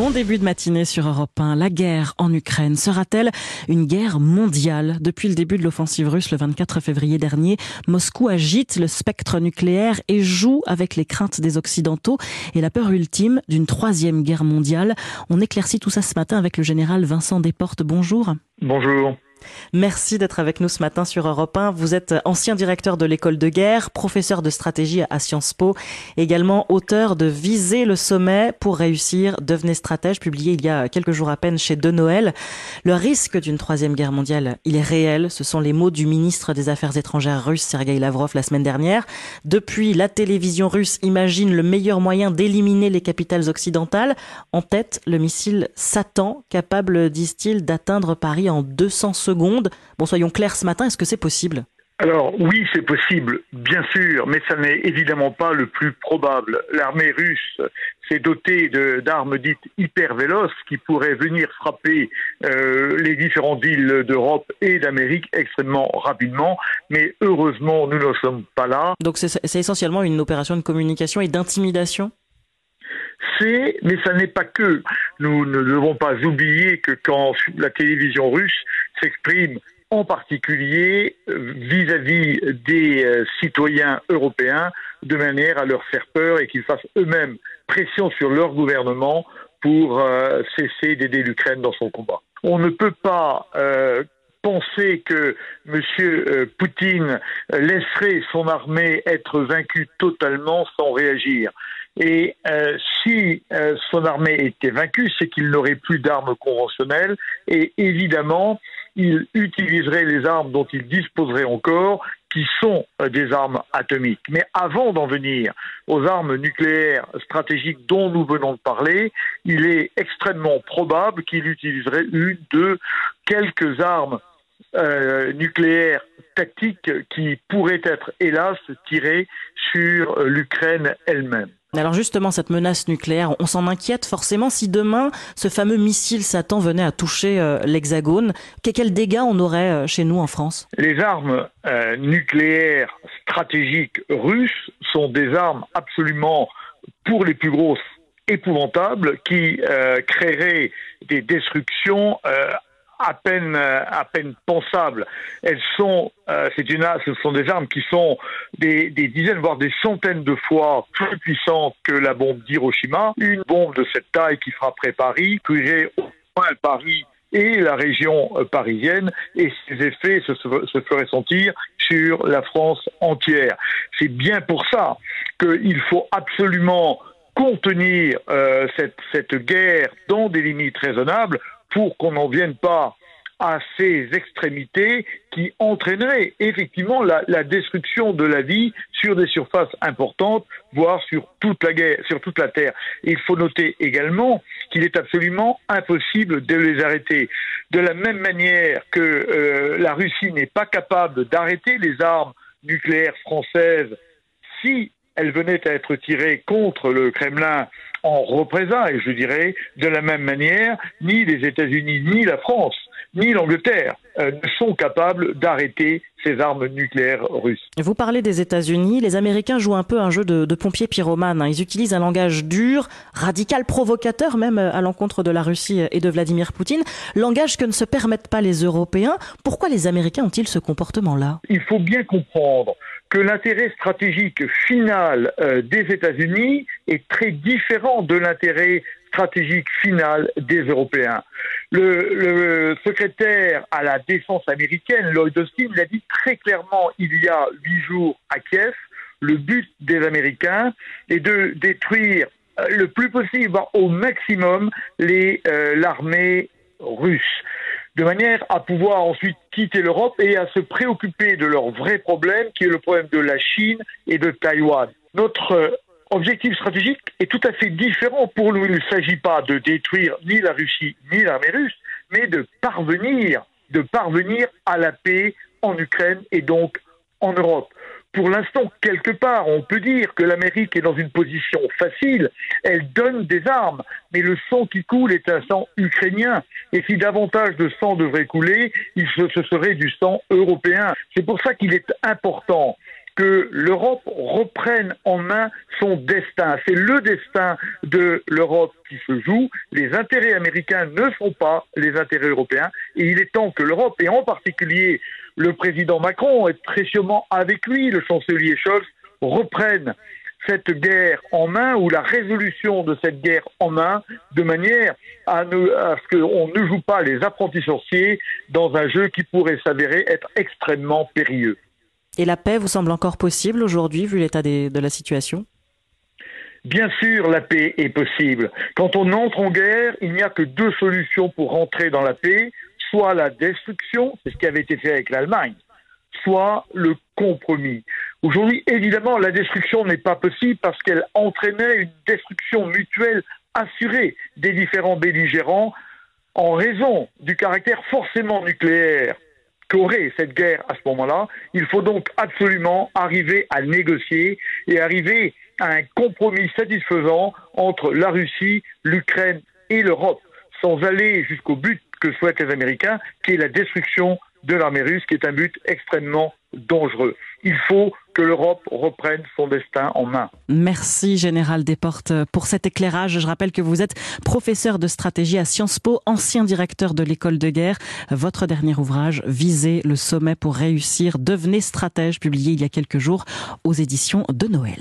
Bon début de matinée sur Europe 1. La guerre en Ukraine sera-t-elle une guerre mondiale? Depuis le début de l'offensive russe le 24 février dernier, Moscou agite le spectre nucléaire et joue avec les craintes des Occidentaux et la peur ultime d'une troisième guerre mondiale. On éclaircit tout ça ce matin avec le général Vincent Desportes. Bonjour. Bonjour. Merci d'être avec nous ce matin sur Europe 1. Vous êtes ancien directeur de l'école de guerre, professeur de stratégie à Sciences Po, également auteur de Viser le sommet pour réussir, devenez stratège, publié il y a quelques jours à peine chez De Noël. Le risque d'une troisième guerre mondiale, il est réel. Ce sont les mots du ministre des Affaires étrangères russe, Sergei Lavrov, la semaine dernière. Depuis, la télévision russe imagine le meilleur moyen d'éliminer les capitales occidentales. En tête, le missile Satan, capable, disent-ils, d'atteindre Paris en 200 secondes Bon, soyons clairs ce matin, est-ce que c'est possible? Alors oui, c'est possible, bien sûr, mais ça n'est évidemment pas le plus probable. L'armée russe s'est dotée d'armes dites hyper véloces qui pourraient venir frapper euh, les différentes villes d'Europe et d'Amérique extrêmement rapidement, mais heureusement, nous ne sommes pas là. Donc c'est essentiellement une opération de communication et d'intimidation? C'est, mais ça n'est pas que. Nous ne devons pas oublier que quand la télévision russe s'exprime en particulier euh, vis-à-vis des euh, citoyens européens, de manière à leur faire peur et qu'ils fassent eux-mêmes pression sur leur gouvernement pour euh, cesser d'aider l'Ukraine dans son combat. On ne peut pas penser que M. Poutine laisserait son armée être vaincue totalement sans réagir. Et si son armée était vaincue, c'est qu'il n'aurait plus d'armes conventionnelles et évidemment, il utiliserait les armes dont il disposerait encore, qui sont euh, des armes atomiques. Mais avant d'en venir aux armes nucléaires stratégiques dont nous venons de parler, il est extrêmement probable qu'il utiliserait une de quelques armes nucléaires tactiques qui pourraient être, hélas, tirées sur l'Ukraine elle-même. Alors justement, cette menace nucléaire, on s'en inquiète forcément si demain ce fameux missile Satan venait à toucher euh, l'Hexagone. Quels dégâts on aurait euh, chez nous en France? Les armes euh, nucléaires stratégiques russes sont des armes absolument, pour les plus grosses, épouvantables, qui créeraient des destructions à peine euh, à peine pensables. Elles sont euh, c'est une ce sont des armes qui sont des, des, dizaines voire des centaines de fois plus puissantes que la bombe d'Hiroshima. Une bombe de cette taille qui frapperait Paris tuerait au moins Paris et la région euh, parisienne et ses effets se, se feraient sentir sur la France entière. C'est bien pour ça qu'il faut absolument contenir euh, cette, cette guerre dans des limites raisonnables pour qu'on n'en vienne pas à ces extrémités qui entraîneraient effectivement la, destruction de la vie sur des surfaces importantes, voire sur toute la guerre, sur toute la terre. il faut noter également qu'il est absolument impossible de les arrêter. De la même manière que euh, la Russie n'est pas capable d'arrêter les armes nucléaires françaises si elles venaient à être tirées contre le Kremlin en représailles, je dirais, de la même manière, ni les États-Unis, ni la France, ni l'Angleterre euh, ne sont capables d'arrêter ces armes nucléaires russes. Vous parlez des États-Unis, les Américains jouent un peu un jeu de, de pompiers pyromanes. Hein. Ils utilisent un langage dur, radical, provocateur même euh, à l'encontre de la Russie et de Vladimir Poutine, langage que ne se permettent pas les Européens. Pourquoi les Américains ont-ils ce comportement-là? Il faut bien comprendre que l'intérêt stratégique final euh, des États-Unis est très différent de l'intérêt stratégique final des Européens. Le, le, secrétaire à la défense américaine, Lloyd Austin, l'a dit très clairement il y a huit jours à Kiev. Le but des Américains est de détruire euh, le plus possible, au maximum, euh, l'armée russe de manière à pouvoir ensuite quitter l'Europe et à se préoccuper de leur vrai problème, qui est le problème de la Chine et de Taïwan. Notre euh, objectif stratégique est tout à fait différent. Pour nous, il ne s'agit pas de détruire ni la Russie ni l'armée russe, mais de parvenir, de parvenir à la paix en Ukraine et donc en Europe pour l'instant, quelque part, on peut dire que l'Amérique est dans une position facile. Elle donne des armes, mais le sang qui coule est un sang ukrainien. Et si davantage de sang devrait couler, ce serait du sang européen. C'est pour ça qu'il est important que l'Europe reprenne en main son destin. C'est le destin de l'Europe qui se joue. Les intérêts américains ne sont pas les intérêts européens. Et il est temps que l'Europe, et en particulier le président Macron, et très sûrement avec lui le chancelier Scholz, reprennent cette guerre en main ou la résolution de cette guerre en main de manière à, ce qu'on ne joue pas les apprentis sorciers dans un jeu qui pourrait s'avérer être extrêmement périlleux. Et la paix vous semble encore possible aujourd'hui vu l'état de la situation? Bien sûr, la paix est possible. Quand on entre en guerre, il n'y a que deux solutions pour rentrer dans la paix, soit la destruction, c'est ce qui avait été fait avec l'Allemagne, soit le compromis. Aujourd'hui, évidemment, la destruction n'est pas possible parce qu'elle entraînait une destruction mutuelle assurée des différents belligérants en raison du caractère forcément nucléaire qu'aurait cette guerre à ce moment-là. Il faut donc absolument arriver à négocier et arriver à un compromis satisfaisant entre la Russie, l'Ukraine et l'Europe, sans aller jusqu'au but que souhaitent les Américains, qui est la destruction de l'armée russe, qui est un but extrêmement dangereux. Il faut que l'Europe reprenne son destin en main. Merci Général Desportes pour cet éclairage. Je rappelle que vous êtes professeur de stratégie à Sciences Po, ancien directeur de l'école de guerre. Votre dernier ouvrage, Viser le sommet pour réussir, devenez stratège, publié il y a quelques jours aux éditions de Noël.